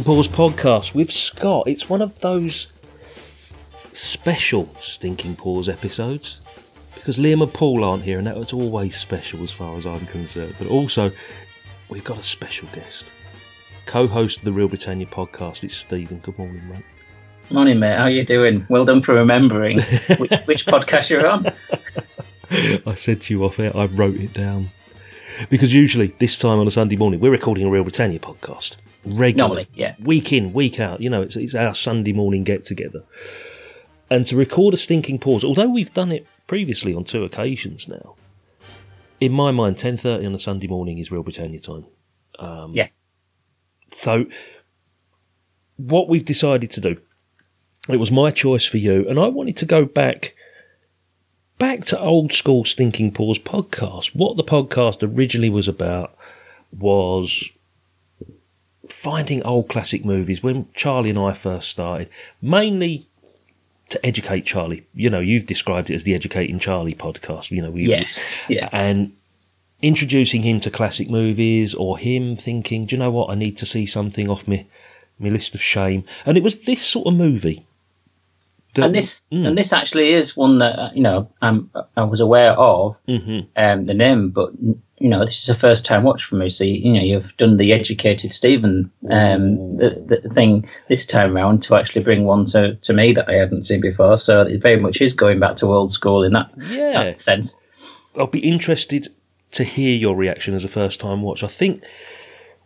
Stinking Pause podcast with Scott. It's one of those special Stinking Pause episodes because Liam and Paul aren't here, and that was always special as far as I'm concerned. But also, we've got a special guest, co-host of the Reel Britannia podcast. It's Steven. Good morning, mate. Morning, mate. How are you doing? Well done for remembering which which podcast you're on. I said to you off air, I wrote it down because usually this time on a Sunday morning we're recording a Reel Britannia podcast regularly, Normally, yeah. week in, week out. You know, it's, it's our Sunday morning get together, and to record a stinking pause. Although we've done it previously on two occasions now, in my mind, ten thirty on a Sunday morning is Reel Britannia time. Um, Yeah. So, what we've decided to do, it was my choice for you, and I wanted to go back back to old school Stinking Pause podcast. What the podcast originally was about was finding old classic movies when Charlie and I first started, mainly to educate Charlie. You know, you've described it as the Educating Charlie podcast. You know, we, Yes. Yeah. and introducing him to classic movies or him thinking, do you know what, I need to see something off me, my list of shame. And it was this sort of movie. That- And this Mm. and this actually is one that uh, you know I'm, I was aware of Mhm. um, the name, but you know this is a first time watch for me. So you know you've done the educated Steven um, the, the thing this time round to actually bring one to, to me that I hadn't seen before. So it very much is going back to old school in that, Yeah. that sense. I'll be interested to hear your reaction as a first time watch. I think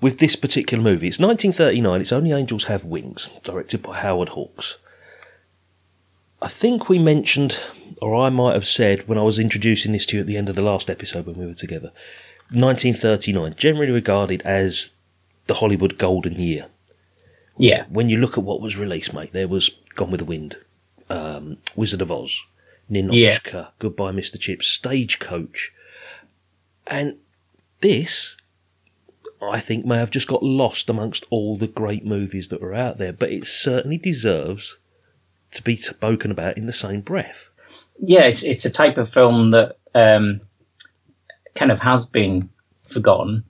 with this particular movie, it's 1939, it's Only Angels Have Wings, directed by Howard Hawks. I think we mentioned, or I might have said when I was introducing this to you at the end of the last episode when we were together, 1939, generally regarded as the Hollywood golden year. Yeah. When you look at what was released, mate, there was Gone with the Wind, um, Wizard of Oz, Ninotchka, Goodbye Mr. Chips, Stagecoach. And this, I think, may have just got lost amongst all the great movies that were out there, but it certainly deserves to be spoken about in the same breath. yeah, it's it's a type of film that um, kind of has been forgotten.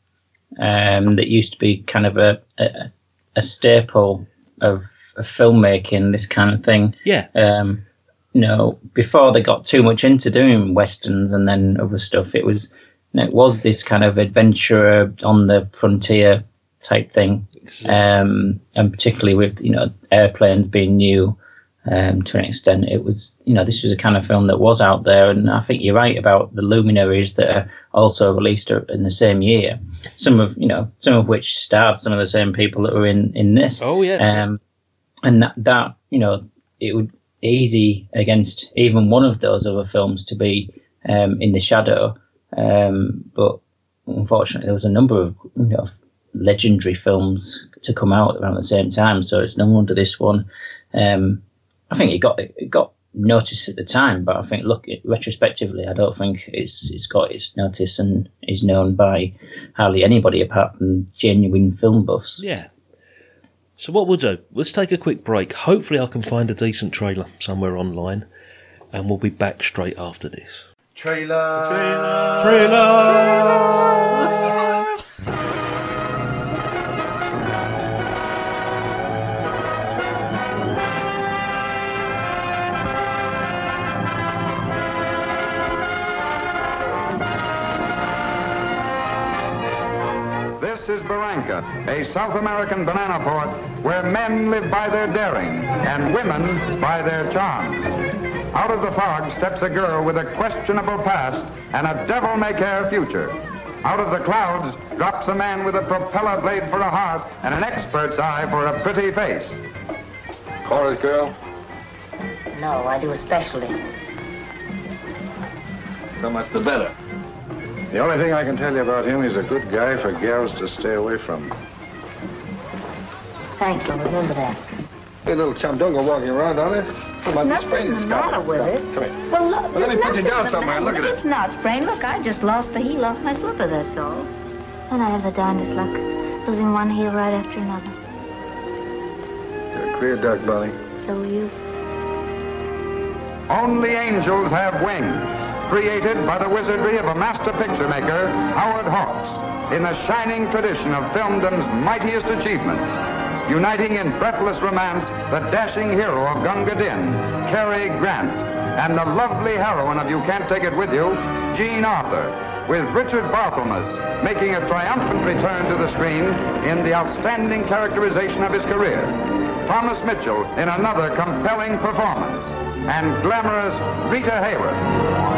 Um, that used to be kind of a a, a staple of, of filmmaking. This kind of thing. Yeah, Um, you know, before they got too much into doing westerns and then other stuff, it was you know, it was this kind of adventurer on the frontier type thing. Um, and particularly with you know airplanes being new um, to an extent, it was you know this was a kind of film that was out there, and I think you're right about the luminaries that are also released in the same year. Some of you know some of which starred some of the same people that were in in this. Oh, yeah. Um, and that that you know it would easy against even one of those other films to be um, in the shadow. Um, but unfortunately, there was a number of you know legendary films to come out around the same time, so it's no wonder this one. Um, I think it got it got notice at the time, but I think look retrospectively, I don't think it's it's got its notice and is known by hardly anybody apart from genuine film buffs. Yeah. So what we'll do, let's take a quick break. Hopefully I can find a decent trailer somewhere online and we'll be back straight after this. Trailer. is a South American banana port where men live by their daring and women by their charm. Out of the fog steps a girl with a questionable past and a devil-may-care future. Out of the clouds drops a man with a propeller blade for a heart and an expert's eye for a pretty face. Chorus girl? No, I do a specialty. So much the better. The only thing I can tell you about him, he's a good guy for gals to stay away from. Thank you. Remember that. Hey, little chumdunga walking around, aren't it? Come on, Nothing sprain the this matter guy. with it. Come here. Well, look, Well, let me put you down somewhere. Look at it. it. It's not sprained. Look, I just lost the heel off my slipper, that's all. And I have the darndest luck, losing one heel right after another. You're a queer duck, Bonnie. So are you. Only angels have wings, created by the wizardry of a master picture maker, Howard Hawks, in the shining tradition of filmdom's mightiest achievements, uniting in breathless romance the dashing hero of Gunga Din, Cary Grant, and the lovely heroine of You Can't Take It With You, Jean Arthur, with Richard Barthelmess making a triumphant return to the screen in the outstanding characterization of his career. Thomas Mitchell in another compelling performance, and glamorous Rita Hayworth.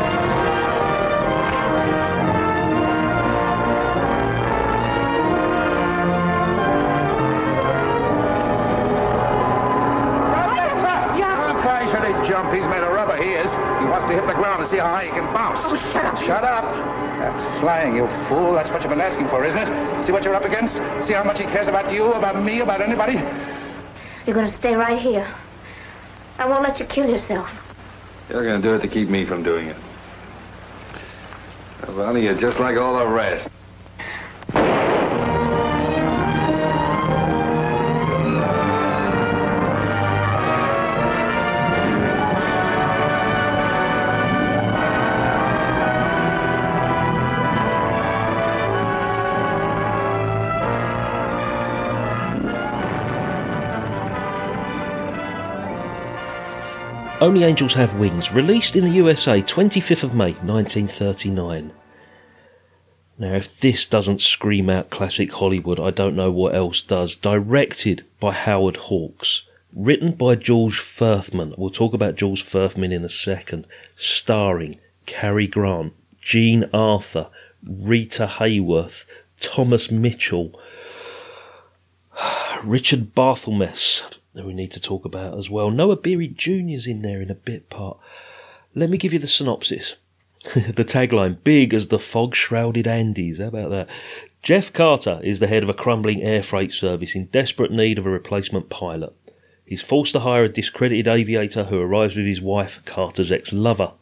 He is. He wants to hit the ground to see how high he can bounce. Oh, shut up. Shut up. That's flying, you fool. That's what you've been asking for, isn't it? See what you're up against? See how much he cares about you, about me, about anybody? You're going to stay right here. I won't let you kill yourself. You're going to do it to keep me from doing it. Well, Bonnie, you're just like all the rest. Only Angels Have Wings, released in the USA 25th of May 1939. Now, if this doesn't scream out classic Hollywood, I don't know what else does. Directed by Howard Hawks, written by George Furthman. We'll talk about George Furthman in a second. Starring Cary Grant, Jean Arthur, Rita Hayworth, Thomas Mitchell, Richard Barthelmess, that we need to talk about as well. Noah Beery Jr.'s in there in a bit part. Let me give you the synopsis. the tagline Big as the fog shrouded Andes. How about that? Geoff Carter is the head of a crumbling air freight service in desperate need of a replacement pilot. He's forced to hire a discredited aviator who arrives with his wife, Carter's ex lover.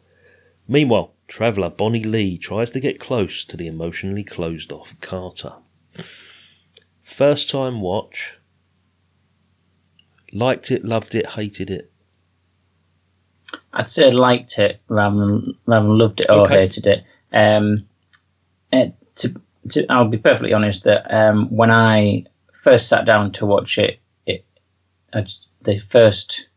Meanwhile, traveller Bonnie Lee tries to get close to the emotionally closed off Carter. First time watch. Liked it, loved it, hated it. I'd say liked it rather than, rather than loved it or Okay. hated it. Um, it to, to, I'll be perfectly honest that um, when I first sat down to watch it, it I just, the first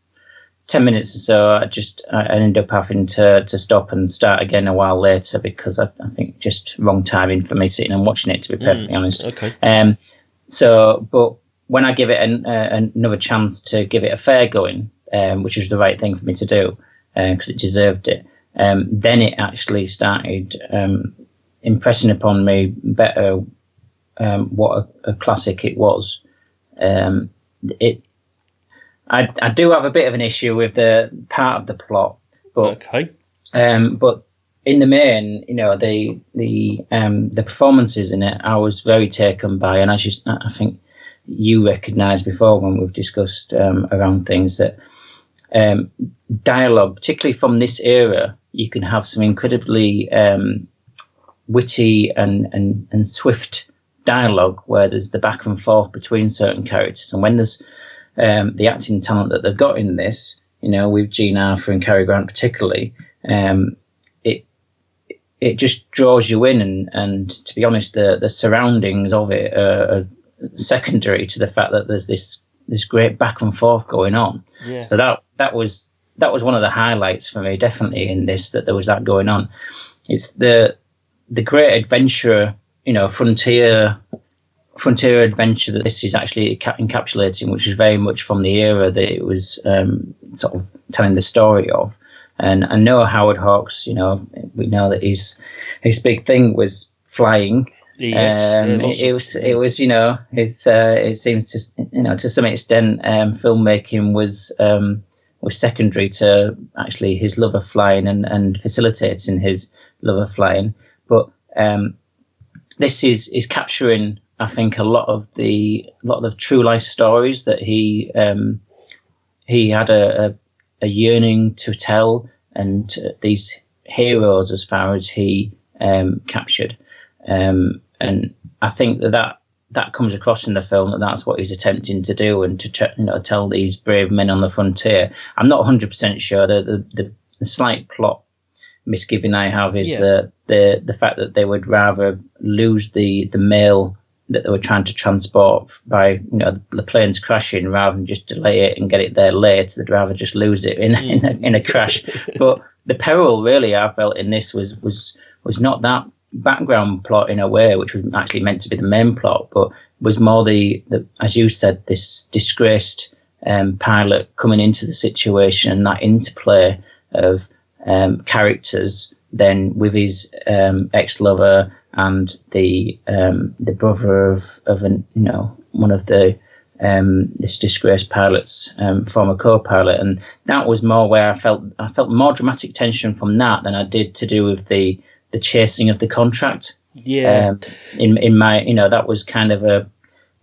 ten minutes or so, I just I ended up having to, to stop and start again a while later because I, I think just wrong timing for me sitting and watching it. To be perfectly honest, Okay. um, so, but when I give it an, uh, another chance to give it a fair going, um, which was the right thing for me to do because it deserved it, um, then it actually started um, impressing upon me better um, what a, a classic it was. Um, it, I, I do have a bit of an issue with the part of the plot, but Okay. um, but in the main, you know, the the um, the performances in it, I was very taken by, and as you, I think you recognised before when we've discussed um, around things that um, dialogue, particularly from this era, you can have some incredibly um, witty and, and, and swift dialogue where there's the back and forth between certain characters, and when there's um, the acting talent that they've got in this, you know, with Jean Arthur and Cary Grant particularly, um, it it just draws you in, and, and to be honest, the the surroundings of it are, are secondary to the fact that there's this this great back and forth going on. Yeah. So that that was that was one of the highlights for me, definitely in this that there was that going on. It's the the great adventure, you know, frontier frontier adventure that this is actually encapsulating, which is very much from the era that it was um, sort of telling the story of. And I know Howard Hawks, you know, we know that his his big thing was flying. Yes, um, yeah, it, it was it was you know it's uh, it seems to you know to some extent um, filmmaking was um, was secondary to actually his love of flying and, and facilitating his love of flying. But um, this is is capturing I think a lot of the a lot of the true life stories that he um, he had a, a, a yearning to tell, and uh, these heroes as far as he um, captured, um, and I think that, that that comes across in the film that that's what he's attempting to do, and to t- you know tell these brave men on the frontier. I'm not 100 percent sure that the, the, the slight plot misgiving I have is Yeah. the the the fact that they would rather lose the the mail that they were trying to transport by you know the planes crashing rather than just delay it and get it there late. They'd rather just lose it in in, mm. a, in a crash. but the peril really I felt in this was was was not that background plot in a way, which was actually meant to be the main plot, but was more the, the as you said, this disgraced um, pilot coming into the situation and that interplay of um, characters then with his um, ex-lover and the um, the brother of of an you know one of the um, this disgraced pilot's um, former co-pilot, and that was more where I felt I felt more dramatic tension from that than I did to do with the the chasing of the contract. Yeah. Um, in in my you know that was kind of a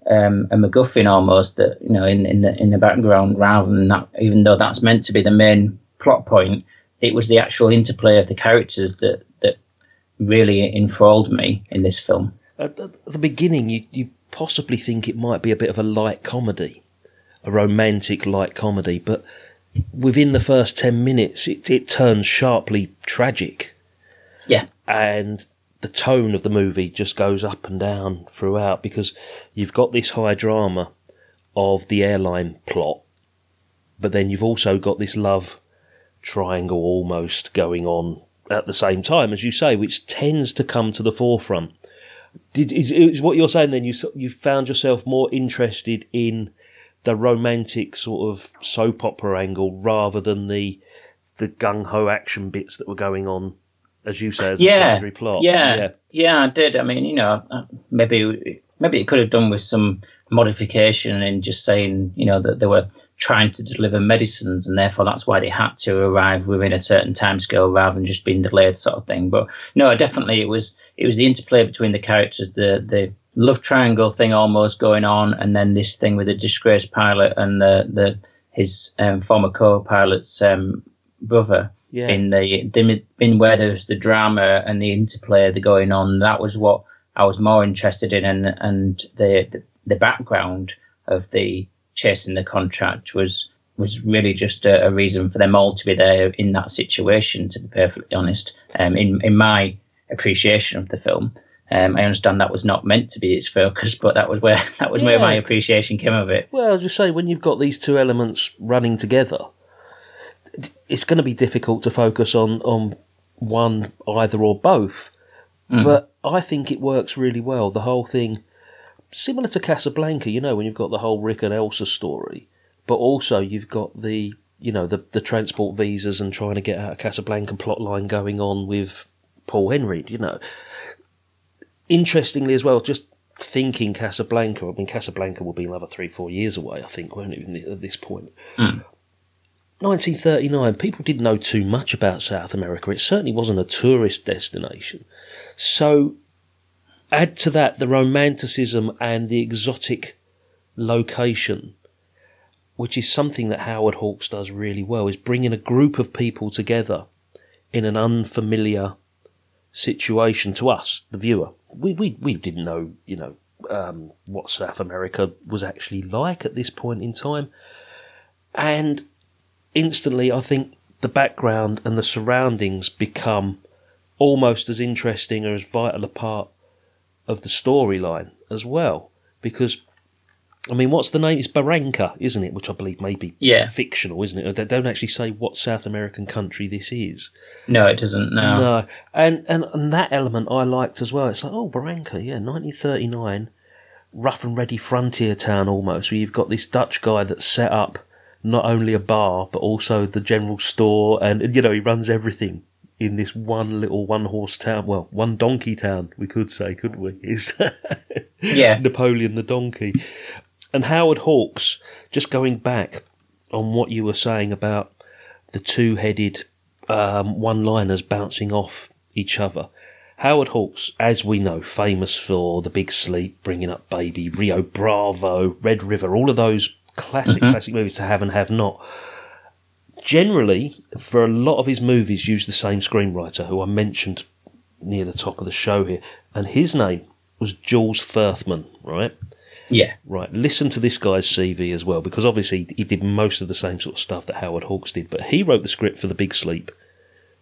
um, a MacGuffin almost that you know in, in the in the background rather than that even though that's meant to be the main plot point, it was the actual interplay of the characters that that really enthralled me in this film. At, the beginning, you, you possibly think it might be a bit of a light comedy, a romantic light comedy, but within the first 10 minutes, it, it turns sharply tragic. Yeah. And the tone of the movie just goes up and down throughout because you've got this high drama of the airline plot, but then you've also got this love triangle almost going on at the same time, as you say, which tends to come to the forefront. Did is, is what you're saying? Then you you found yourself more interested in the romantic sort of soap opera angle rather than the the gung ho action bits that were going on, as you say, as a yeah, secondary plot. Yeah, yeah, yeah, I did. I mean, you know, uh, maybe maybe it could have done with some modification and just saying, you know, that they were trying to deliver medicines and therefore that's why they had to arrive within a certain time scale rather than just being delayed, sort of thing. But no, definitely it was it was the interplay between the characters, the the love triangle thing almost going on, and then this thing with the disgraced pilot and the the his um, former co-pilot's um, brother Yeah. in the, the in where there's the drama and the interplay that going on. That was what I was more interested in, and and the the, the background of the chasing the contract was was really just a, a reason for them all to be there in that situation. To be perfectly honest, um, in in my appreciation of the film. Um, I understand that was not meant to be its focus, but that was where that was where my appreciation came of it. Well, as you say, when you've got these two elements running together, it's going to be difficult to focus on on one, either or both. Mm. But I think it works really well. The whole thing, similar to Casablanca, you know, when you've got the whole Rick and Ilsa story, but also you've got the you know the the transport visas and trying to get out of Casablanca plot line going on with Paul Henreid. You know, interestingly as well, just thinking Casablanca. I mean, Casablanca will be another three, four years away. I think, won't it? At this point. Mm. 1939, people didn't know too much about South America. It certainly wasn't a tourist destination. So, add to that the romanticism and the exotic location, which is something that Howard Hawks does really well, is bringing a group of people together in an unfamiliar situation to us, the viewer. We we, we didn't know, you know, um, what South America was actually like at this point in time, and instantly, I think the background and the surroundings become almost as interesting or as vital a part of the storyline as well. Because, I mean, what's the name? It's Barranca, isn't it? Which I believe may be Yeah. fictional, isn't it? They don't actually say what South American country this is. No, it doesn't. No. No, and, and and that element I liked as well. It's like, oh, Barranca, yeah, 1939. rough and ready frontier town almost, where you've got this Dutch guy that's set up not only a bar but also the general store, and, you know he runs everything in this one little one horse town. Well, one donkey town, we could say, couldn't we? Is Yeah. Napoleon the donkey, and Howard Hawks. Just going back on what you were saying about the two-headed um, one-liners bouncing off each other. Howard Hawks, as we know, famous for The Big Sleep, Bringing Up Baby, Rio Bravo, Red River, all of those classic, mm-hmm. classic movies to have and have not. Generally, for a lot of his movies, use the same screenwriter who I mentioned near the top of the show here, and his name was Jules Furthman, right? Yeah. Right, listen to this guy's CV as well, because obviously he did most of the same sort of stuff that Howard Hawks did, but he wrote the script for The Big Sleep,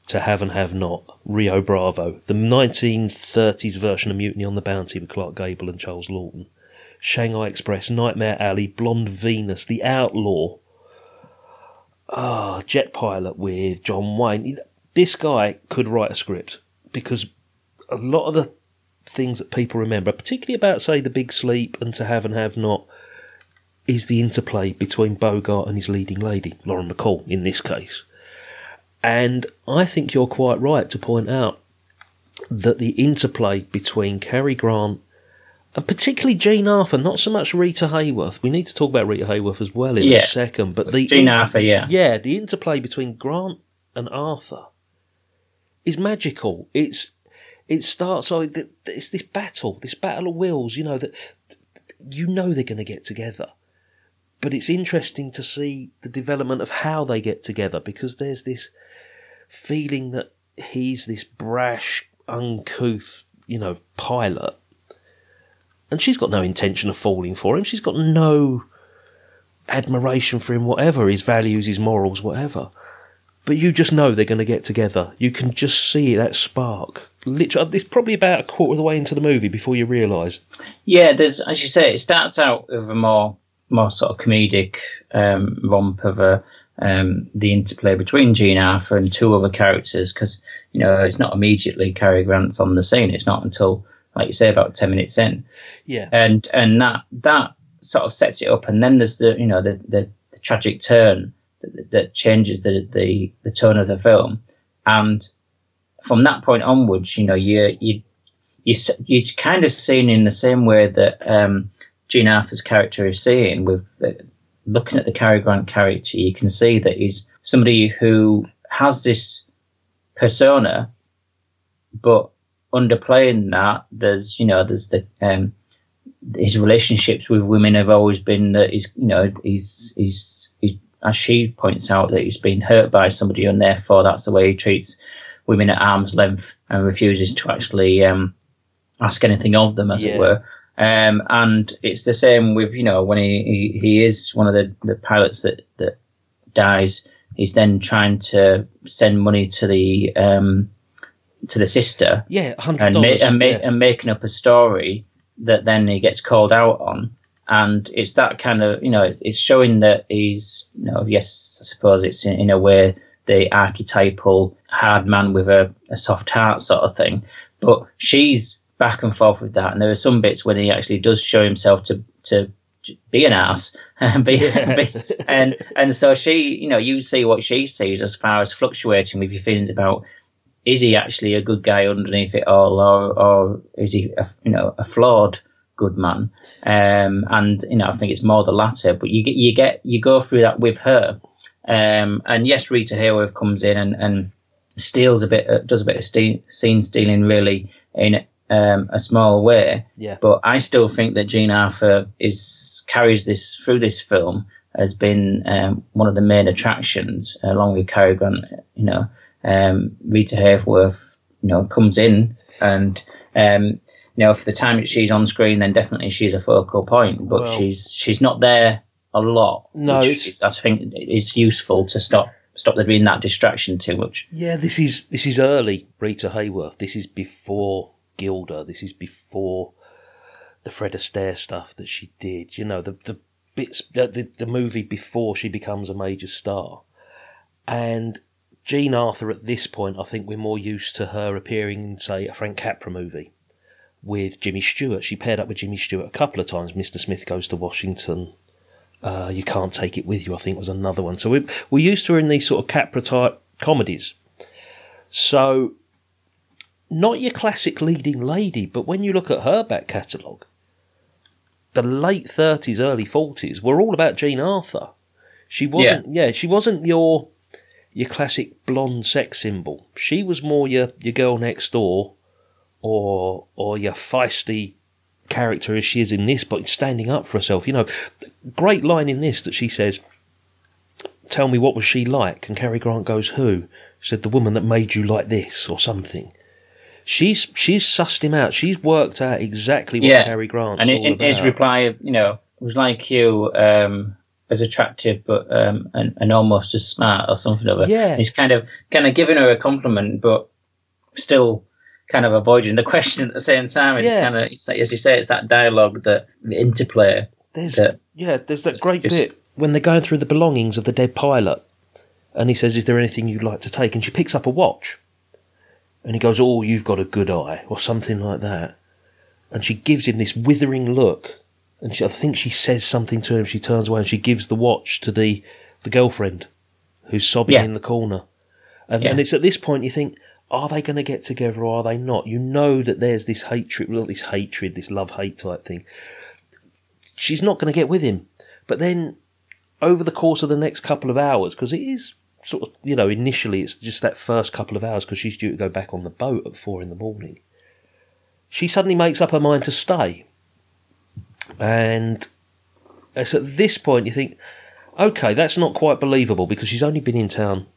To Have and Have Not, Rio Bravo, the 1930s version of Mutiny on the Bounty with Clark Gable and Charles Laughton, Shanghai Express, Nightmare Alley, Blonde Venus, The Outlaw, ah, Jet Pilot with John Wayne. This guy could write a script because a lot of the things that people remember, particularly about, say, The Big Sleep and To Have and Have Not, is the interplay between Bogart and his leading lady, Lauren Bacall, in this case. And I think you're quite right to point out that the interplay between Cary Grant and particularly Jane Arthur, not so much Rita Hayworth. We need to talk about Rita Hayworth as well in Yeah. a second. But the Jean Arthur, yeah. yeah, the interplay between Grant and Arthur is magical. It's it starts oh, so it's this battle, this battle of wills. You know that you know they're going to get together, but it's interesting to see the development of how they get together because there's this feeling that he's this brash, uncouth, you know, pilot, and she's got no intention of falling for him. She's got no admiration for him, whatever his values, his morals, whatever. But you just know they're going to get together. You can just see that spark. Literally, it's probably about a quarter of the way into the movie before you realise. Yeah, there's as you say, it starts out with a more more sort of comedic um, romp of a um, the interplay between Jean Arthur and two other characters because you know it's not immediately Cary Grant's on the scene. It's not until like you say about ten minutes in, Yeah, and and that that sort of sets it up. And then there's the you know the the, the tragic turn that, that changes the, the the tone of the film, and from that point onwards, you know you you you you're kind of seen in the same way that um, Jean Arthur's character is seen with the, looking at the Cary Grant character. You can see that he's somebody who has this persona, but underplaying that, there's you know there's the um, his relationships with women have always been that he's you know he's he's, he's as she points out that he's been hurt by somebody and therefore that's the way he treats women at arm's length and refuses to actually um, ask anything of them as Yeah. it were um, and it's the same with you know when he, he, he is one of the, the pilots that, that dies he's then trying to send money to the um, to the sister yeah, hundred dollars. and, ma- yeah. and making up a story that then he gets called out on. And it's that kind of, you know, it's showing that he's, you know, yes, I suppose it's in, in a way the archetypal hard man with a, a soft heart sort of thing. But she's back and forth with that. And there are some bits when he actually does show himself to, to be an ass and be, be and and so she you know you see what she sees as far as fluctuating with your feelings about is he actually a good guy underneath it all, or or is he a, you know a flawed good man? Um, and you know I think it's more the latter. But you get you get you go through that with her, um, and yes, Rita Hayworth comes in and, and steals a bit, uh, does a bit of ste- scene stealing really in um, a small way. Yeah. But I still think that Jean Arthur is carries this through this film has been um, one of the main attractions, along with Cary Grant. You know, um, Rita Hayworth, you know, comes in and. Um, you know, for the time that she's on screen, then definitely she's a focal point. But Well- she's she's not there a lot. No, which I think it's useful to stop stop there being that distraction too much. Yeah, this is this is early Rita Hayworth. This is before Gilda. This is before the Fred Astaire stuff that she did. You know, the the bits the, the the movie before she becomes a major star. And Jean Arthur at this point, I think we're more used to her appearing in say a Frank Capra movie with Jimmy Stewart. She paired up with Jimmy Stewart a couple of times. Mr. Smith goes to Washington. Uh, you can't take it with you. I think was another one. So we we used to her in these sort of Capra type comedies. So not your classic leading lady, but when you look at her back catalogue, the late thirties, early forties were all about Jean Arthur. She wasn't, yeah. yeah, she wasn't your your classic blonde sex symbol. She was more your your girl next door, or or your feisty character as she is in this, but standing up for herself. You know, great line in this that she says, "Tell me what was she like?" And Cary Grant goes, "Who?" Said, "The woman that made you like this," or something. She's she's sussed him out. She's worked out exactly what Yeah. Cary Grant's and all in, in about. his reply, you know, was like you, um, as attractive, but um, and, and almost as smart or something of it. Yeah. he's kind of kind of giving her a compliment, but still kind of avoiding the question at the same time. It's Yeah. kind of it's like, as you say, it's that dialogue, that the interplay. There's that- yeah, there's that great Just- bit when they're going through the belongings of the dead pilot, and he says, "Is there anything you'd like to take?" And she picks up a watch, and he goes, "Oh, you've got a good eye," or something like that. And she gives him this withering look, and she, I think she says something to him. She turns away and she gives the watch to the the girlfriend, who's sobbing Yeah. in the corner. And, Yeah. and it's at this point you think, are they going to get together or are they not? You know that there's this hatred, well, this hatred, this love hate type thing. She's not going to get with him. But then, over the course of the next couple of hours, because it is sort of, you know, initially it's just that first couple of hours because she's due to go back on the boat at four in the morning. She suddenly makes up her mind to stay. And uh, it's at this point you think, okay, that's not quite believable because she's only been in town,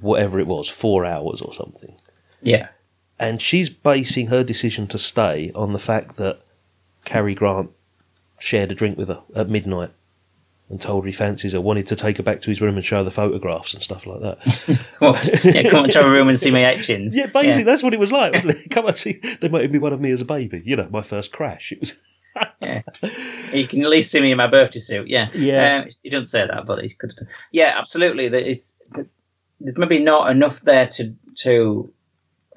whatever it was, four hours or something. Yeah, And she's basing her decision to stay on the fact that Cary Grant shared a drink with her at midnight and told her he fancies her, wanted to take her back to his room and show her the photographs and stuff like that. come on, yeah, come on to our room and see my actions. yeah, basically, that's what it was like, wasn't it? Come and see, they might be one of me as a baby, you know, my first crash. It was. Yeah. You can at least see me in my birthday suit. Yeah, Yeah. Um, he doesn't say that, but he could. Yeah, absolutely. That It's there's maybe not enough there to to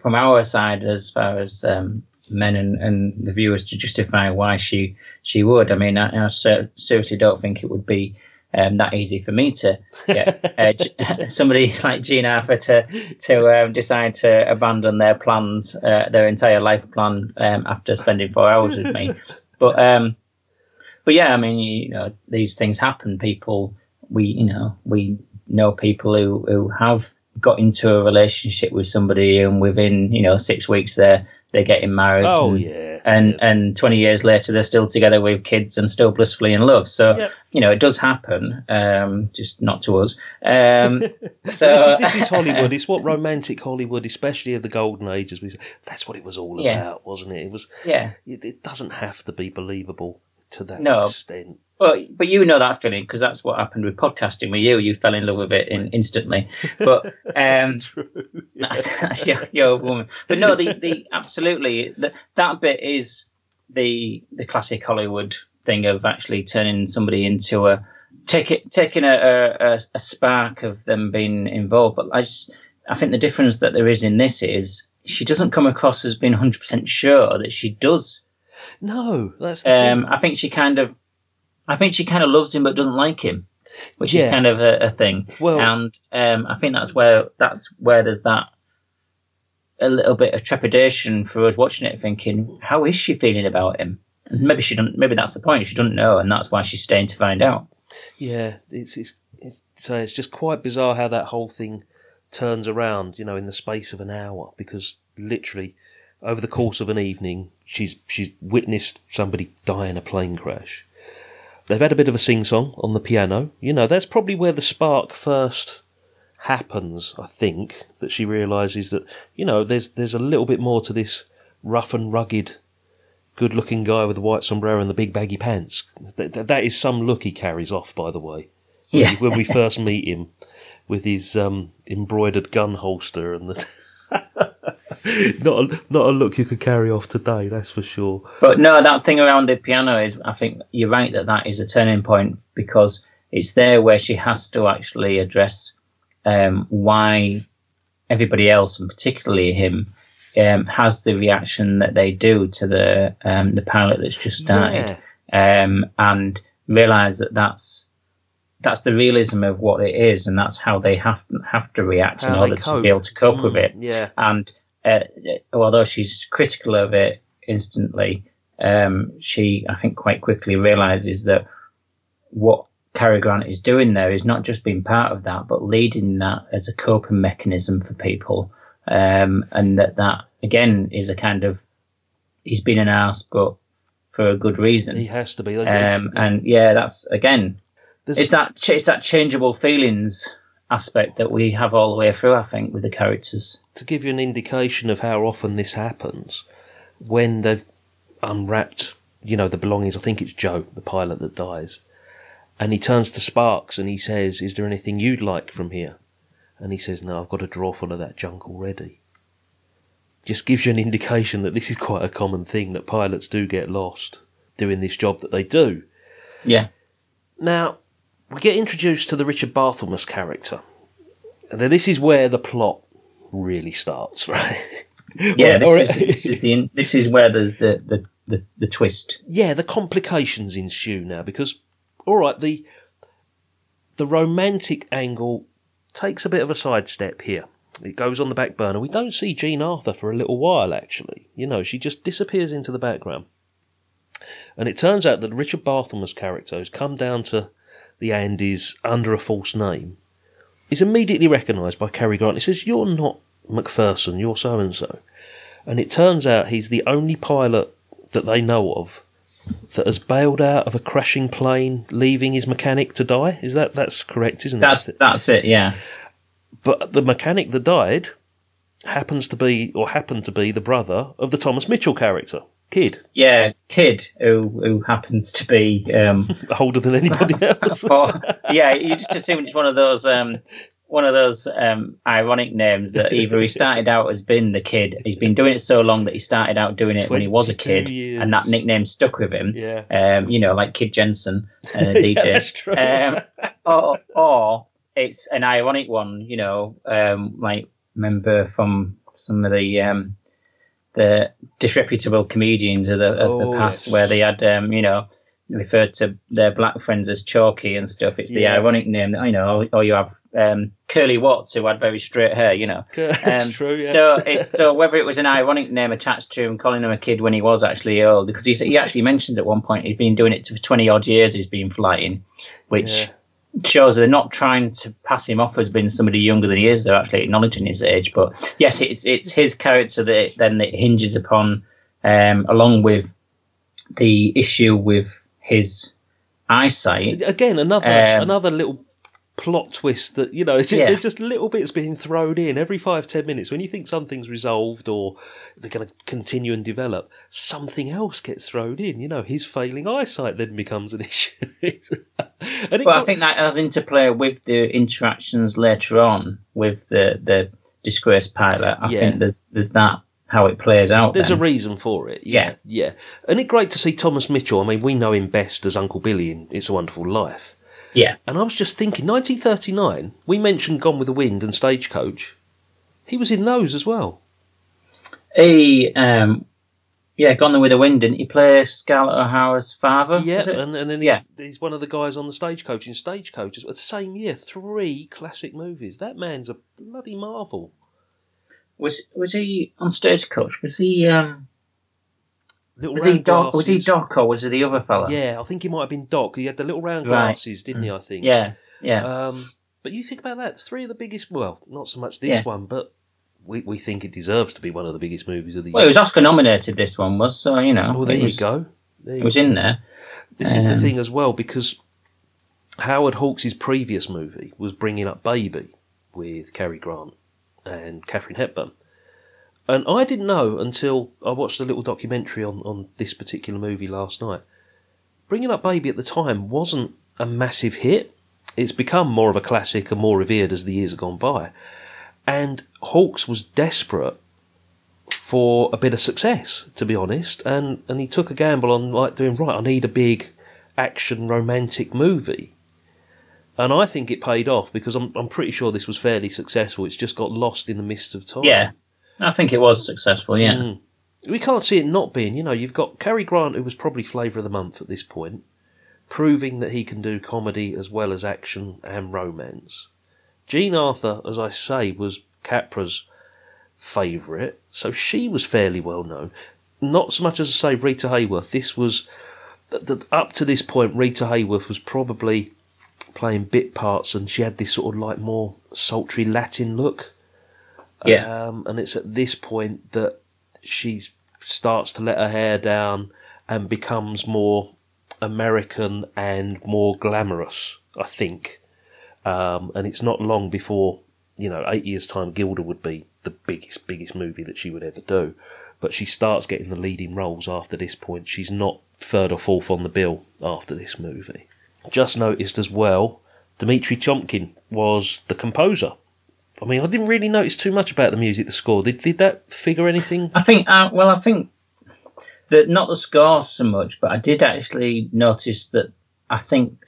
from our side as far as um, men and, and the viewers to justify why she she would. I mean, I, I seriously don't think it would be. Um, that easy for me to get uh, somebody like Jean Arthur to to um, decide to abandon their plans, uh, their entire life plan um, after spending four hours with me. But um, but yeah, I mean, you know, these things happen. People, we, you know, we know people who, who have got into a relationship with somebody, and within, you know, six weeks they're they're getting married. Oh, and, yeah. And and twenty years later they're still together with kids and still blissfully in love. So Yep. you know, it does happen. Um, just not to us. Um, so this, is, this is Hollywood. It's what romantic Hollywood, especially of the golden age, as we say, that's what it was all Yeah. about, wasn't it? It was. yeah. It, it doesn't have to be believable to that No. extent. Well, but you know that feeling because that's what happened with podcasting with you. You fell in love with it in, instantly. But um, that's, that's your, your woman. But no, the, the absolutely the, that bit is the the classic Hollywood thing of actually turning somebody into a take it, taking a, a, a, spark of them being involved. But I just I think the difference that there is in this is she doesn't come across as being 100 percent sure that she does No, that's um. I think she kind of, I think she kind of loves him but doesn't like him, which Yeah. is kind of a, a thing. Well- and um, I think that's where that's where there's that a little bit of trepidation for us watching it, thinking, how is she feeling about him? And maybe she don't. Maybe that's the point. She doesn't know, and that's why she's staying to find out. Yeah, it's, it's, it's so it's just quite bizarre how that whole thing turns around, you know, in the space of an hour because literally over the course of an evening she's she's witnessed somebody die in a plane crash. They've had a bit of a sing song on the piano. You know, that's probably where the spark first happens, I think, that she realizes that, you know, there's there's a little bit more to this rough and rugged good looking guy with the white sombrero and the big baggy pants. That, that, that is some look he carries off, by the way. When Yeah. we- When we first meet him with his um, embroidered gun holster and the. not a, not a look you could carry off today, that's for sure. But no, that thing around the piano is, I think you're right that that is a turning point because it's there where she has to actually address um, why everybody else, and particularly him, um, has the reaction that they do to the um, the pilot that's just died, um, and realise that that's that's the realism of what it is, and that's how they have have to react How in order to be able to cope with it. Yeah. And uh, although she's critical of it instantly, um, she I think quite quickly realizes that what Cary Grant is doing there is not just being part of that, but leading that as a coping mechanism for people, um, and that that again is a kind of he's been an ass, but for a good reason. He has to be. Um, and yeah, that's again, There's- it's that it's that changeable feelings aspect that we have all the way through. I think with the characters. to give you an indication of how often this happens, when they've unwrapped, you know, the belongings, I think it's Joe, the pilot that dies, and he turns to Sparks and he says, Is there anything you'd like from here? And he says, No, I've got a drawer full of that junk already. Just gives you an indication that this is quite a common thing, that pilots do get lost doing this job that they do. Yeah, Now, we get introduced to the Richard Barthelmess character. And then this is where the plot really starts, right? yeah. This, is, this is the this is where there's the the, the, the twist. yeah, the complications ensue now because, all right, the the romantic angle takes a bit of a sidestep here. It goes on the back burner. We don't see Jean Arthur for a little while, actually. You know, she just disappears into the background. And it turns out that Richard Barthelmess' character, has come down to the Andes under a false name, is immediately recognised by Cary Grant. He says, You're not McPherson, you're so and so. And it turns out he's the only pilot that they know of that has bailed out of a crashing plane, leaving his mechanic to die. Is that that's correct, isn't That's it? that's it. Yeah, But the mechanic that died happens to be, or happened to be, the brother of the Thomas Mitchell character, Kid, yeah. Kid who who happens to be um, older than anybody else. for, yeah. You just assume it's one of those. Um, one of those um, ironic names that either he started out as being the kid, he's been doing it so long that he started out doing it when he was a kid, years. and that nickname stuck with him. Yeah. Um, you know, like Kid Jensen, uh, DJ. that's true. Um, or, or it's an ironic one, you know, um, like remember from some of the um, the disreputable comedians of the, of the Oh, past yes. where they had, um, you know, referred to their black friends as chalky and stuff. It's the Yeah. ironic name, that, you know, or you have um, Curly Watts who had very straight hair, you know. That's Um, true, yeah. So it's so whether it was an ironic name attached to him, calling him a kid when he was actually old, because he he actually mentions at one point he's been doing it for twenty odd years. He's been flying, which Yeah. Shows they're not trying to pass him off as being somebody younger than he is. They're actually acknowledging his age. But yes, it's it's his character that then it hinges upon, um, along with the issue with his eyesight. Again, another Um, another little plot twist that you know it's, Yeah. there's just little bits being thrown in every five ten minutes when you think something's resolved or they're going to continue and develop something else gets thrown in you know his failing eyesight then becomes an issue it But I think that has interplay with the interactions later on with the the disgraced pilot. I Yeah. think there's there's that how it plays out. There's then. a reason for it. Yeah, yeah. And it's great to see Thomas Mitchell. I mean, we know him best as Uncle Billy in It's a Wonderful Life. Yeah. And I was just thinking, 1939, we mentioned Gone with the Wind and Stagecoach. He was in those as well. He um yeah, Gone with the Wind, didn't he play Scarlett O'Hara's father? Yeah, and, and then he's, Yeah. he's one of the guys on the Stagecoach in Stagecoach. The same year, three classic movies. That man's a bloody marvel. was was he on Stagecoach? Was he um Little was he Doc was he. Doc or was he the other fella? Yeah, I think he might have been Doc. He had the little round Right. glasses, didn't he? I think. Yeah, yeah. Um, but you think about that, three of the biggest, well, not so much this Yeah. one, but we, we think it deserves to be one of the biggest movies of the year. well, it was Oscar nominated. This one was so you know. well, there it you was, go. There you It was go. in there. This is the um, thing as well, because Howard Hawks' previous movie was bringing up Baby with Cary Grant and Katharine Hepburn. And I didn't know until I watched a little documentary on, on this particular movie last night. Bringing Up Baby at the time wasn't a massive hit. It's become more of a classic and more revered as the years have gone by. And Hawks was desperate for a bit of success, to be honest, and, and he took a gamble on like doing right. I need a big action romantic movie, and I think it paid off because I'm I'm pretty sure this was fairly successful. It's just got lost in the mists of time. Yeah. I think it was successful. Yeah. Mm. We can't see it not being. You know, you've got Cary Grant, who was probably flavour of the month at this point, proving that he can do comedy as well as action and romance. Jean Arthur, as I say, was Capra's favourite, so she was fairly well known. Not so much as I say Rita Hayworth. This was up to this point. Rita Hayworth was probably playing bit parts, and she had this sort of like more sultry Latin look. Yeah. Um, and it's at this point that she starts to let her hair down and becomes more American and more glamorous, I think. Um, and it's not long before, you know, eight years' time, Gilda would be the biggest, biggest movie that she would ever do. But she starts getting the leading roles after this point. She's not third or fourth on the bill after this movie. Just noticed as well, Dmitri Tiomkin was the composer. I mean, I didn't really notice too much about the music, the score. Did did that figure anything? I think, uh, well, I think that not the score so much, but I did actually notice that I think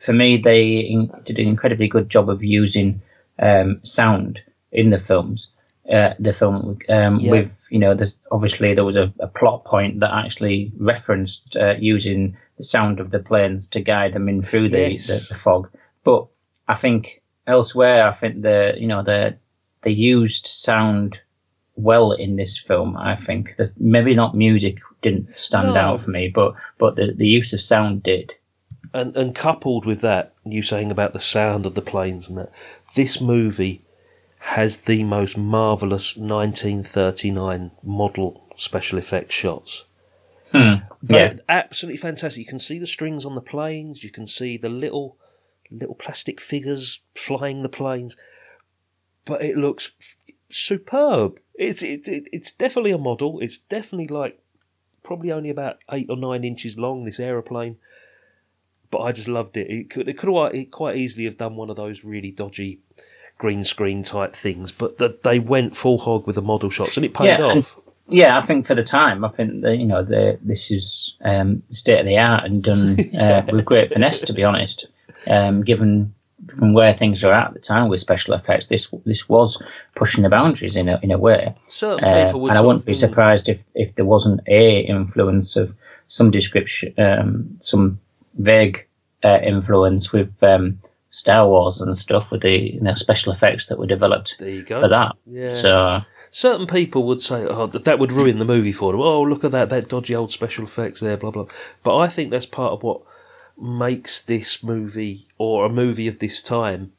for me they in, did an incredibly good job of using um, sound in the films. Uh, the film um, Yeah. with you know there's obviously there was a, a plot point that actually referenced uh, using the sound of the planes to guide them in through the, Yes. the, the fog but I think elsewhere I think the you know the they used sound well in this film I think that maybe not music didn't stand No. out for me but but the, the use of sound did And and coupled with that, you saying about the sound of the planes and that, this movie has the most marvelous 1939 model special effects shots. hmm. yeah absolutely fantastic. You can see the strings on the planes. You can see the little little plastic figures flying the planes, but it looks f- superb. It's it, it, it's definitely a model. It's definitely like probably only about eight or nine inches long. This aeroplane, but I just loved it. It could it could have it quite easily have done one of those really dodgy green screen type things, but that they went full hog with the model shots and it paid Yeah, and- off. Yeah, I think for the time, I think that you know the this is um, state of the art and done uh, with great finesse. To be honest, um, given from where things are at at the time with special effects, this this was pushing the boundaries in a in a way. Certain Uh, would and I wouldn't be surprised if if there wasn't a influence of some description, um, some vague uh, influence with um, Star Wars and stuff with the you know, special effects that were developed There you go. for that. Yeah. So certain people would say, "Oh, that that would ruin the movie for them." Oh, look at that, that dodgy old special effects there, blah blah. But I think that's part of what makes this movie or a movie of this time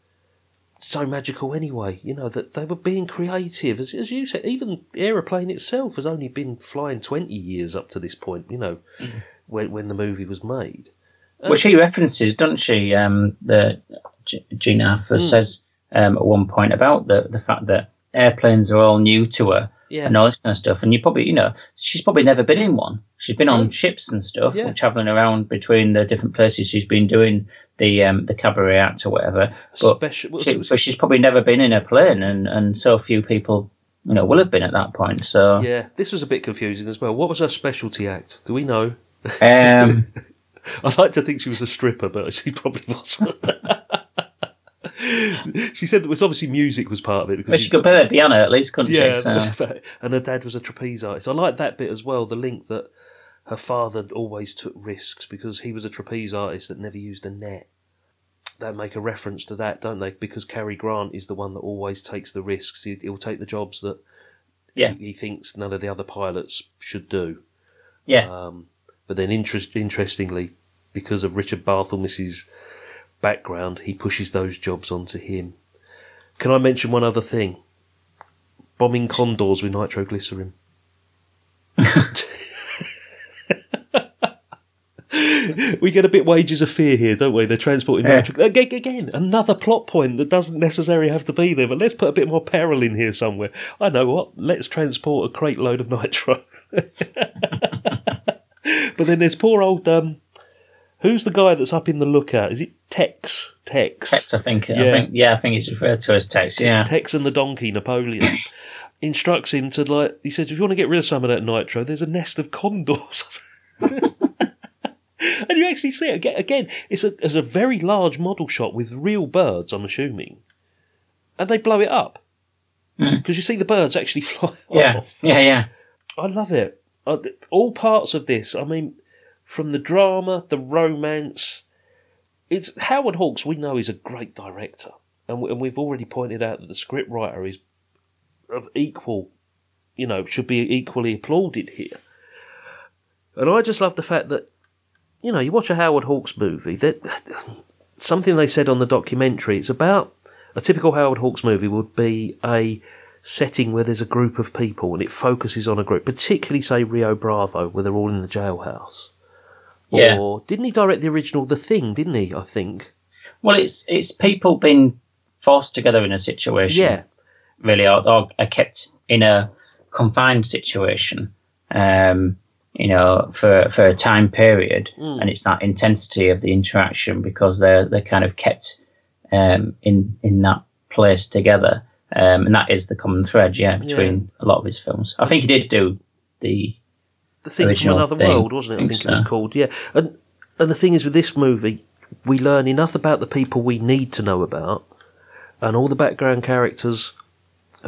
so magical. Anyway, you know that they were being creative, as, as you said. Even the aeroplane itself has only been flying twenty years up to this point. You know, when when the movie was made. Well, she references, doesn't she? Um, the G- Jean Arthur Hmm. says um, at one point about the the fact that airplanes are all new to her Yeah. and all this kind of stuff. And you probably, you know, she's probably never been in one. She's been on ships and stuff, Yeah. traveling around between the different places she's been doing the um, the cabaret act or whatever. But, Special- she, but she's probably never been in a plane, and and so few people, you know, will have been at that point. So Yeah, this was a bit confusing as well. What was her specialty act? Do we know? um, I like to think she was a stripper, but she probably wasn't. she said that was obviously music was part of it because but she could play the piano at least, couldn't yeah, she? So. and her dad was a trapeze artist. I like that bit as well. The link that her father always took risks because he was a trapeze artist that never used a net. They make a reference to that, don't they? Because Cary Grant is the one that always takes the risks. He, he'll take the jobs that Yeah. he, he thinks none of the other pilots should do. Yeah. Um, but then, interest, interestingly, because of Richard Barthelmess's background, he pushes those jobs onto him. Can I mention one other thing? Bombing condors with nitroglycerin. we get a bit wages of fear here, don't we? They're transporting Yeah. nitro. Again, again, another plot point that doesn't necessarily have to be there, but let's put a bit more peril in here somewhere. I know what. Let's transport a crate load of nitro. But then there's poor old um, who's the guy that's up in the lookout? Is it Tex? Tex. Tex, I think. I Yeah. think. Yeah, I think it's referred to as Tex. Yeah. Tex and the donkey, Napoleon, instructs him to like. He says, if you want to get rid of some of that nitro, there's a nest of condors. and you actually see it again. It's a it's a very large model shot with real birds. I'm assuming, and they blow it up. because you see the birds actually fly Yeah, off. yeah, yeah. I love it. Uh, all parts of this. I mean, from the drama, the romance. It's Howard Hawks. We know is a great director, and, we, and we've already pointed out that the scriptwriter is of equal. You know, should be equally applauded here. And I just love the fact that, you know, you watch a Howard Hawks movie. That something they said on the documentary. It's about a typical Howard Hawks movie would be a setting where there's a group of people and it focuses on a group, particularly say Rio Bravo, where they're all in the jailhouse. Yeah. Or didn't he direct the original The Thing? Didn't he? I think. Well, it's it's people being forced together in a situation. Yeah. really, or, or are kept in a confined situation. Um, you know, for for a time period, Mm. and it's that intensity of the interaction because they're they're kind of kept um, in in that place together, um, and that is the common thread, yeah, between a lot of his films. I think he did do the The Thing from Another Thing. World, wasn't it? I Think think it was called. Yeah. And and the thing is with this movie, we learn enough about the people we need to know about, and all the background characters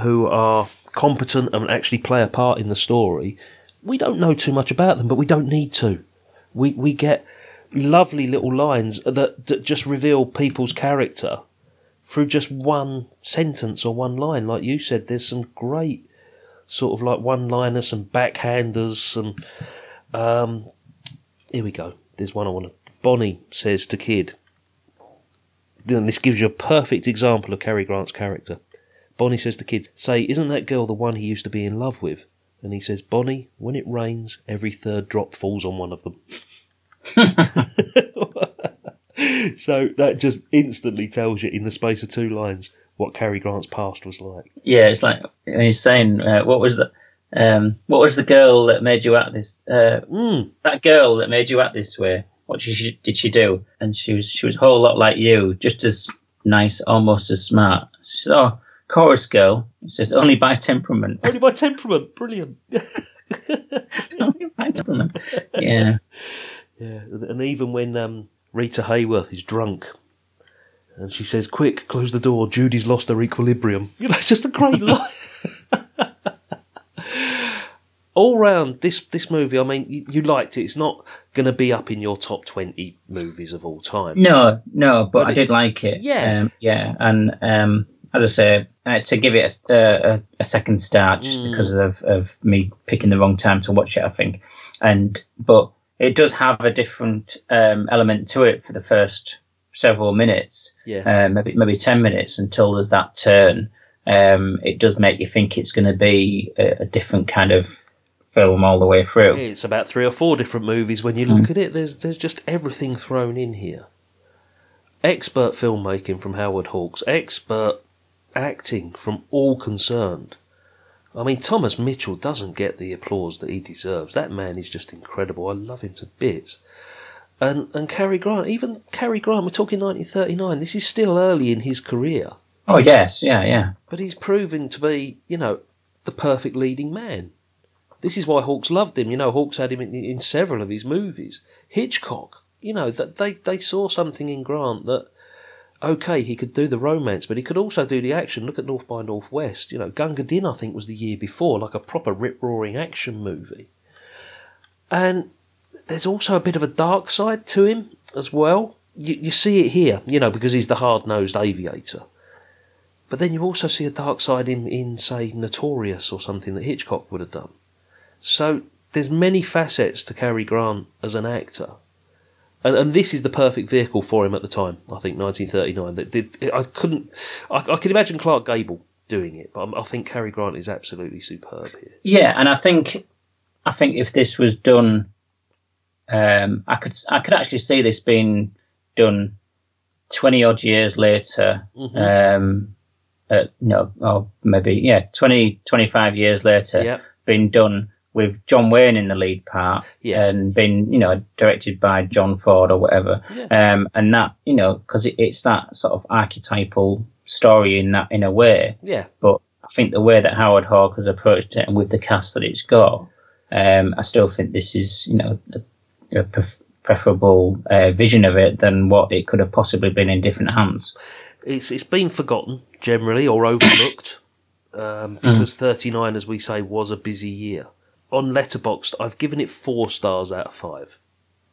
who are competent and actually play a part in the story. We don't know too much about them, but we don't need to. We we get lovely little lines that that just reveal people's character through just one sentence or one line. Like you said, there's some great sort of like one-liners, and backhanders, and Um, here we go. There's one I want to. Bonnie says to Kid. Then this gives you a perfect example of Cary Grant's character. Bonnie says to Kid, "Say, isn't that girl the one he used to be in love with?" And he says, "Bonnie, when it rains, every third drop falls on one of them." so that just instantly tells you in the space of two lines what Cary Grant's past was like. yeah. It's like when he's saying, uh, "What was the um, what was the girl that made you act this? Uh, Mm. that girl that made you act this way. What did she, did she do? And she was she was a whole lot like you, just as nice, almost as smart. So chorus girl says only by temperament, Only by temperament, brilliant. only by temperament. Yeah, Yeah, and and even when um, Rita Hayworth is drunk, and she says, "Quick, close the door. Judy's lost her equilibrium." You know, it's just a great line. All round this this movie, I mean, you, you liked it. It's not going to be up in your top twenty movies of all time. no, no, but, But I it- did like it. Yeah. um, yeah, and um, as I say, uh, to give it a, a, a second start just Mm. because of, of me picking the wrong time to watch it, I think. And but it does have a different um, element to it for the first several minutes. Yeah, uh, maybe maybe ten minutes until there's that turn. Um, it does make you think it's going to be a, a different kind of film all the way through. it's about three or four different movies. When you look at it, there's there's just everything thrown in here. Expert filmmaking from Howard Hawks, expert acting from all concerned. I mean, Thomas Mitchell doesn't get the applause that he deserves. That man is just incredible. I love him to bits. And and Cary Grant, even Cary Grant, we're talking 1939. This is still early in his career, Oh yes, yeah, yeah, but he's proven to be, you know, the perfect leading man. This is why Hawks loved him. You know, Hawks had him in, in several of his movies. Hitchcock, you know, that they they saw something in Grant that okay, he could do the romance, but he could also do the action. Look at North by Northwest. You know, Gunga Din, I think, was the year before, like a proper rip roaring action movie. And there's also a bit of a dark side to him as well. You, you see it here, you know, because he's the hard nosed aviator. But then you also see a dark side in, in, say, Notorious or something that Hitchcock would have done. So there's many facets to Cary Grant as an actor. And, and this is the perfect vehicle for him at the time, I think, 1939. That did, I couldn't, I, I can imagine Clark Gable doing it, but I think Cary Grant is absolutely superb here. yeah. And I think, I think if this was done, um, I could, I could actually see this being done twenty odd years later. Mhm. Um, uh, no, or maybe yeah, 20, 25 years later. Yeah. been done with John Wayne in the lead part Yeah. and been, you know, directed by John Ford or whatever. Yeah. Um, and that, you know, because it, it's that sort of archetypal story in that in a way. Yeah, But I think the way that Howard Hawks has approached it and with the cast that it's got, um, I still think this is, you know, a pref- preferable uh, vision of it than what it could have possibly been in different hands. it's it's been forgotten generally or overlooked. um, because 39, as we say, was a busy year. On Letterboxd, I've given it four stars out of five.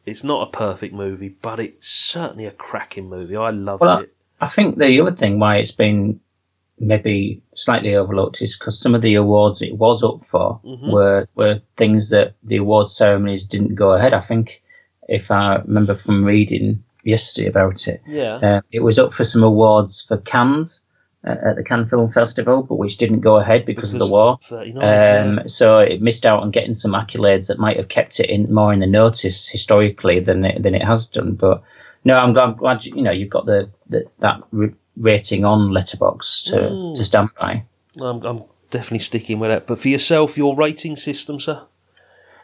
It's not a perfect movie, but it's certainly a cracking movie. I loved Well, I, it. I think the other thing why it's been maybe slightly overlooked is because some of the awards it was up for Mm-hmm. were were things that the award ceremonies didn't go ahead. I think if I remember from reading yesterday about it, Yeah. uh, it was up for some awards for Cannes uh, at the Cannes Film Festival, but which didn't go ahead because, of the war. Um, yeah. So it missed out on getting some accolades that might have kept it in more in the notice historically than it, than it has done. But no, I'm glad, glad you know you've got the, the that r- rating on Letterboxd to, Mm. to stand by. I'm, I'm definitely sticking with that. But for yourself, your rating system, sir?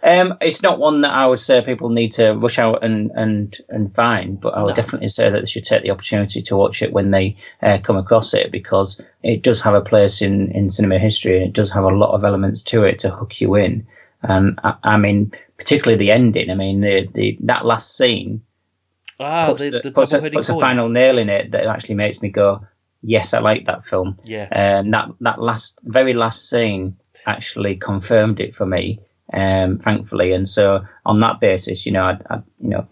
Um, it's not one that I would say people need to rush out and and and find, but I would No. definitely say that they should take the opportunity to watch it when they uh, come across it because it does have a place in in cinema history and it does have a lot of elements to it to hook you in. And I, I mean, particularly the ending. I mean, the the that last scene Ah, puts, the, the- the puts, a, puts a final nail in it that actually makes me go, yes, I like that film. Yeah. Um, that that last, very last scene actually confirmed it for me, um, thankfully. And so on that basis, you know, I, I you know,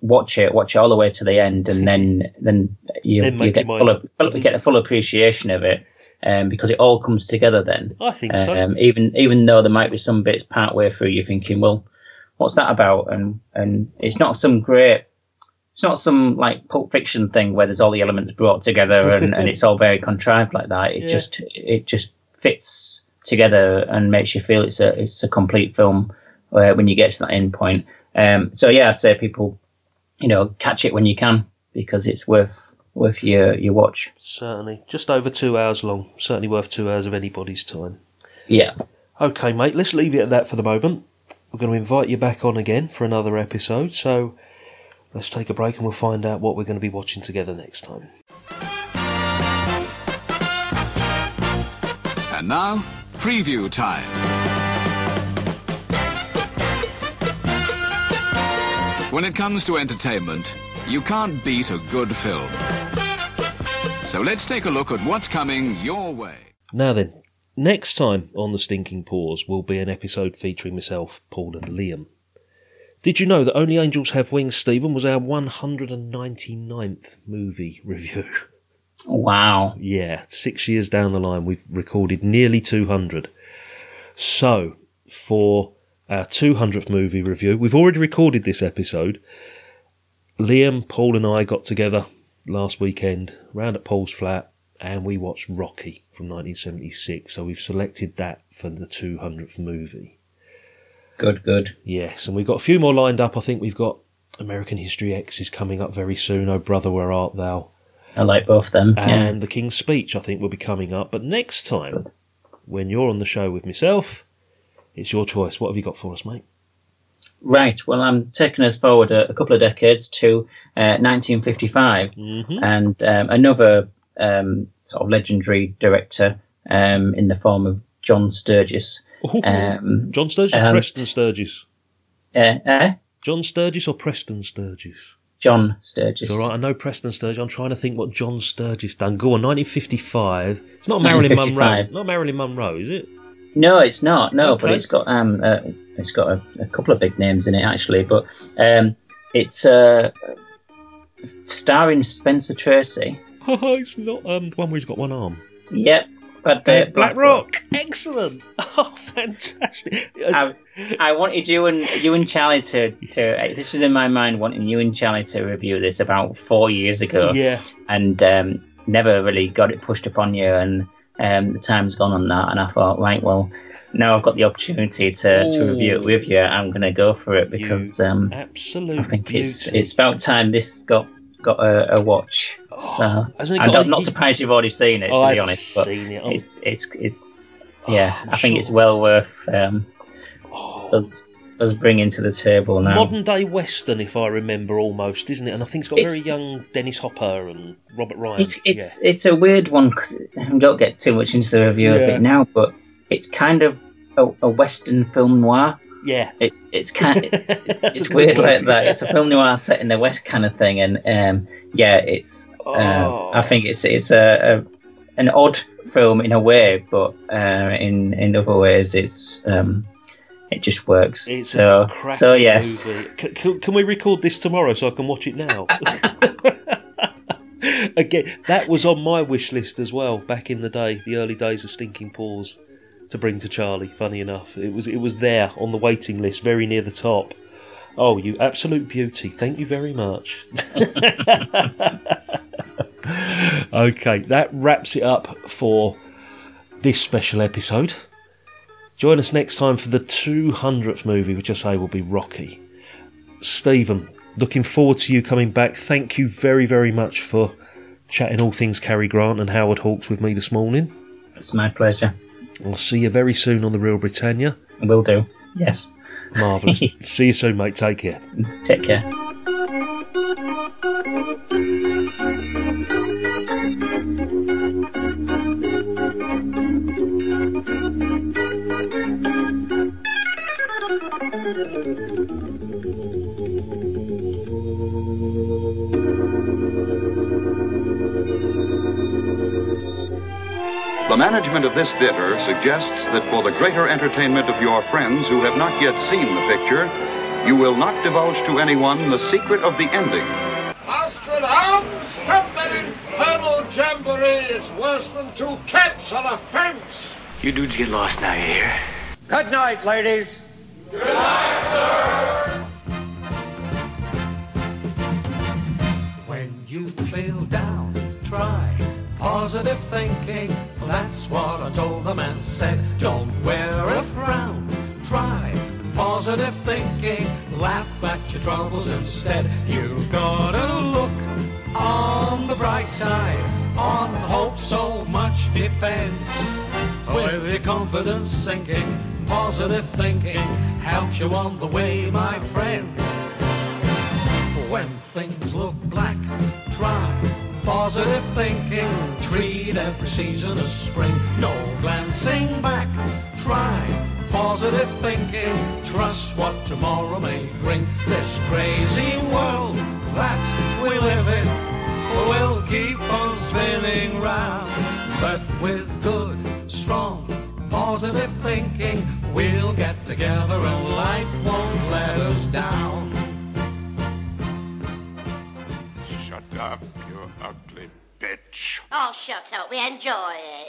watch it, watch it all the way to the end, and then then you, Then you get full, full, you get a full appreciation of it, um, because it all comes together then. I think so. Um, even even though there might be some bits part way through, you're thinking, well, what's that about? And and it's not some great, it's not some like Pulp Fiction thing where there's all the elements brought together and, and it's all very contrived like that. It Yeah. just it just fits together and makes you feel it's a it's a complete film uh, when you get to that end point. Um, so yeah, I'd say people, you know, catch it when you can because it's worth worth your your watch. Certainly. Just over two hours long. Certainly worth two hours of anybody's time. Yeah. Okay, mate, let's leave it at that for the moment. We're going to invite you back on again for another episode, so let's take a break and we'll find out what we're going to be watching together next time. And now, preview time. When it comes to entertainment, you can't beat a good film. So let's take a look at what's coming your way. Now then, next time on The Stinking Pause will be an episode featuring myself, Paul, and Liam. Did you know that Only Angels Have Wings, Steven, was our 199th movie review? Wow. Yeah, six years down the line, we've recorded nearly 200. So, for our 200th movie review, we've already recorded this episode. Liam, Paul, and I got together last weekend round at Paul's flat and we watched Rocky from 1976. So, we've selected that for the 200th movie. Good. Good. Yes, and we've got a few more lined up. I think we've got American History X is coming up very soon. Oh, brother, where art thou? I like both them. yeah. and the King's Speech, I think, will be coming up. But next time, when you're on the show with myself, it's your choice. What have you got for us, mate? Right. Well, I'm taking us forward a, a couple of decades to uh, 1955, Mm-hmm. and um, another um, sort of legendary director um, in the form of John Sturges. Um, John Sturges or Preston Sturges? uh, uh, John Sturges or Preston Sturges? John Sturges. It's all right. I know Preston Sturges. I'm trying to think what John Sturges done. Go on, 1955. It's not Marilyn Monroe. Not Marilyn Monroe, is it? No, it's not. No, but it's got um, uh, it's got a, a couple of big names in it actually. But um, it's uh, starring Spencer Tracy. Oh, it's not um, the one where he's got one arm. Yep. But Uh, uh, Black Rock. Excellent. Oh, fantastic. I, I wanted you and you and Charlie to, to this was in my mind wanting you and Charlie to review this about four years ago yeah. and um, never really got it pushed upon you and um, the time's gone on that and I thought right well now I've got the opportunity to, to review it with you I'm going to go for it because um, Absolute I think it's it's about time this got got a, a watch so got I'm a- not surprised you've already seen it to I've be honest but it. It's it's it's yeah I'm I think it's well worth um, us us bringing to the table now. modern day western, if I remember, almost, isn't it? And I think it's got It's- very young Dennis Hopper and Robert Ryan. It's it's it's a weird one. I don't get too much into the review of it now, but it's kind of a, a western film noir. Yeah, It's it's kind it's, That's it's weird like that. It's a film noir set in the west kind of thing, and um, yeah, it's. Oh. Uh, I think it's it's a, an odd film in a way, but uh, in in other ways, it's um, it just works. It's so a so yes, movie. Can, can we record this tomorrow so I can watch it now? Again, that was on my wish list as well back in the day, the early days of Stinking Pause, to bring to Charlie. Funny enough, it was it was there on the waiting list, very near the top. Oh, you absolute beauty! Thank you very much. okay, that wraps it up for this special episode. Join us next time for the 200th movie, which I say will be Rocky. Steven, looking forward to you coming back. Thank you very, very much for chatting all things Cary Grant and Howard Hawks with me this morning. it's my pleasure. I'll see you very soon on the Reel Britannia. Will do. Yes. Marvellous. see you soon, mate. Take care. Take care. The management of this theater suggests that for the greater entertainment of your friends who have not yet seen the picture, you will not divulge to anyone the secret of the ending. Astrid arms, stop that infernal jamboree. It's worse than two cats on a fence. You dudes get lost now, you hear? Good night, ladies. Good night, sir. When you feel down, try positive thinking. What I told them and said. Don't wear a frown. Try positive thinking. Laugh at your troubles instead. You've got to look on the bright side. On hope so much depends. With your confidence sinking, positive thinking helps you on the way, my friend. When things look black, try positive thinking. Treat every season of spring. No glancing back. Try positive thinking. Trust what tomorrow may bring. This crazy world that we live in will keep on spinning round. But with good, strong, positive thinking, we'll get together and life won't let us down. Oh, shut up. We enjoy it.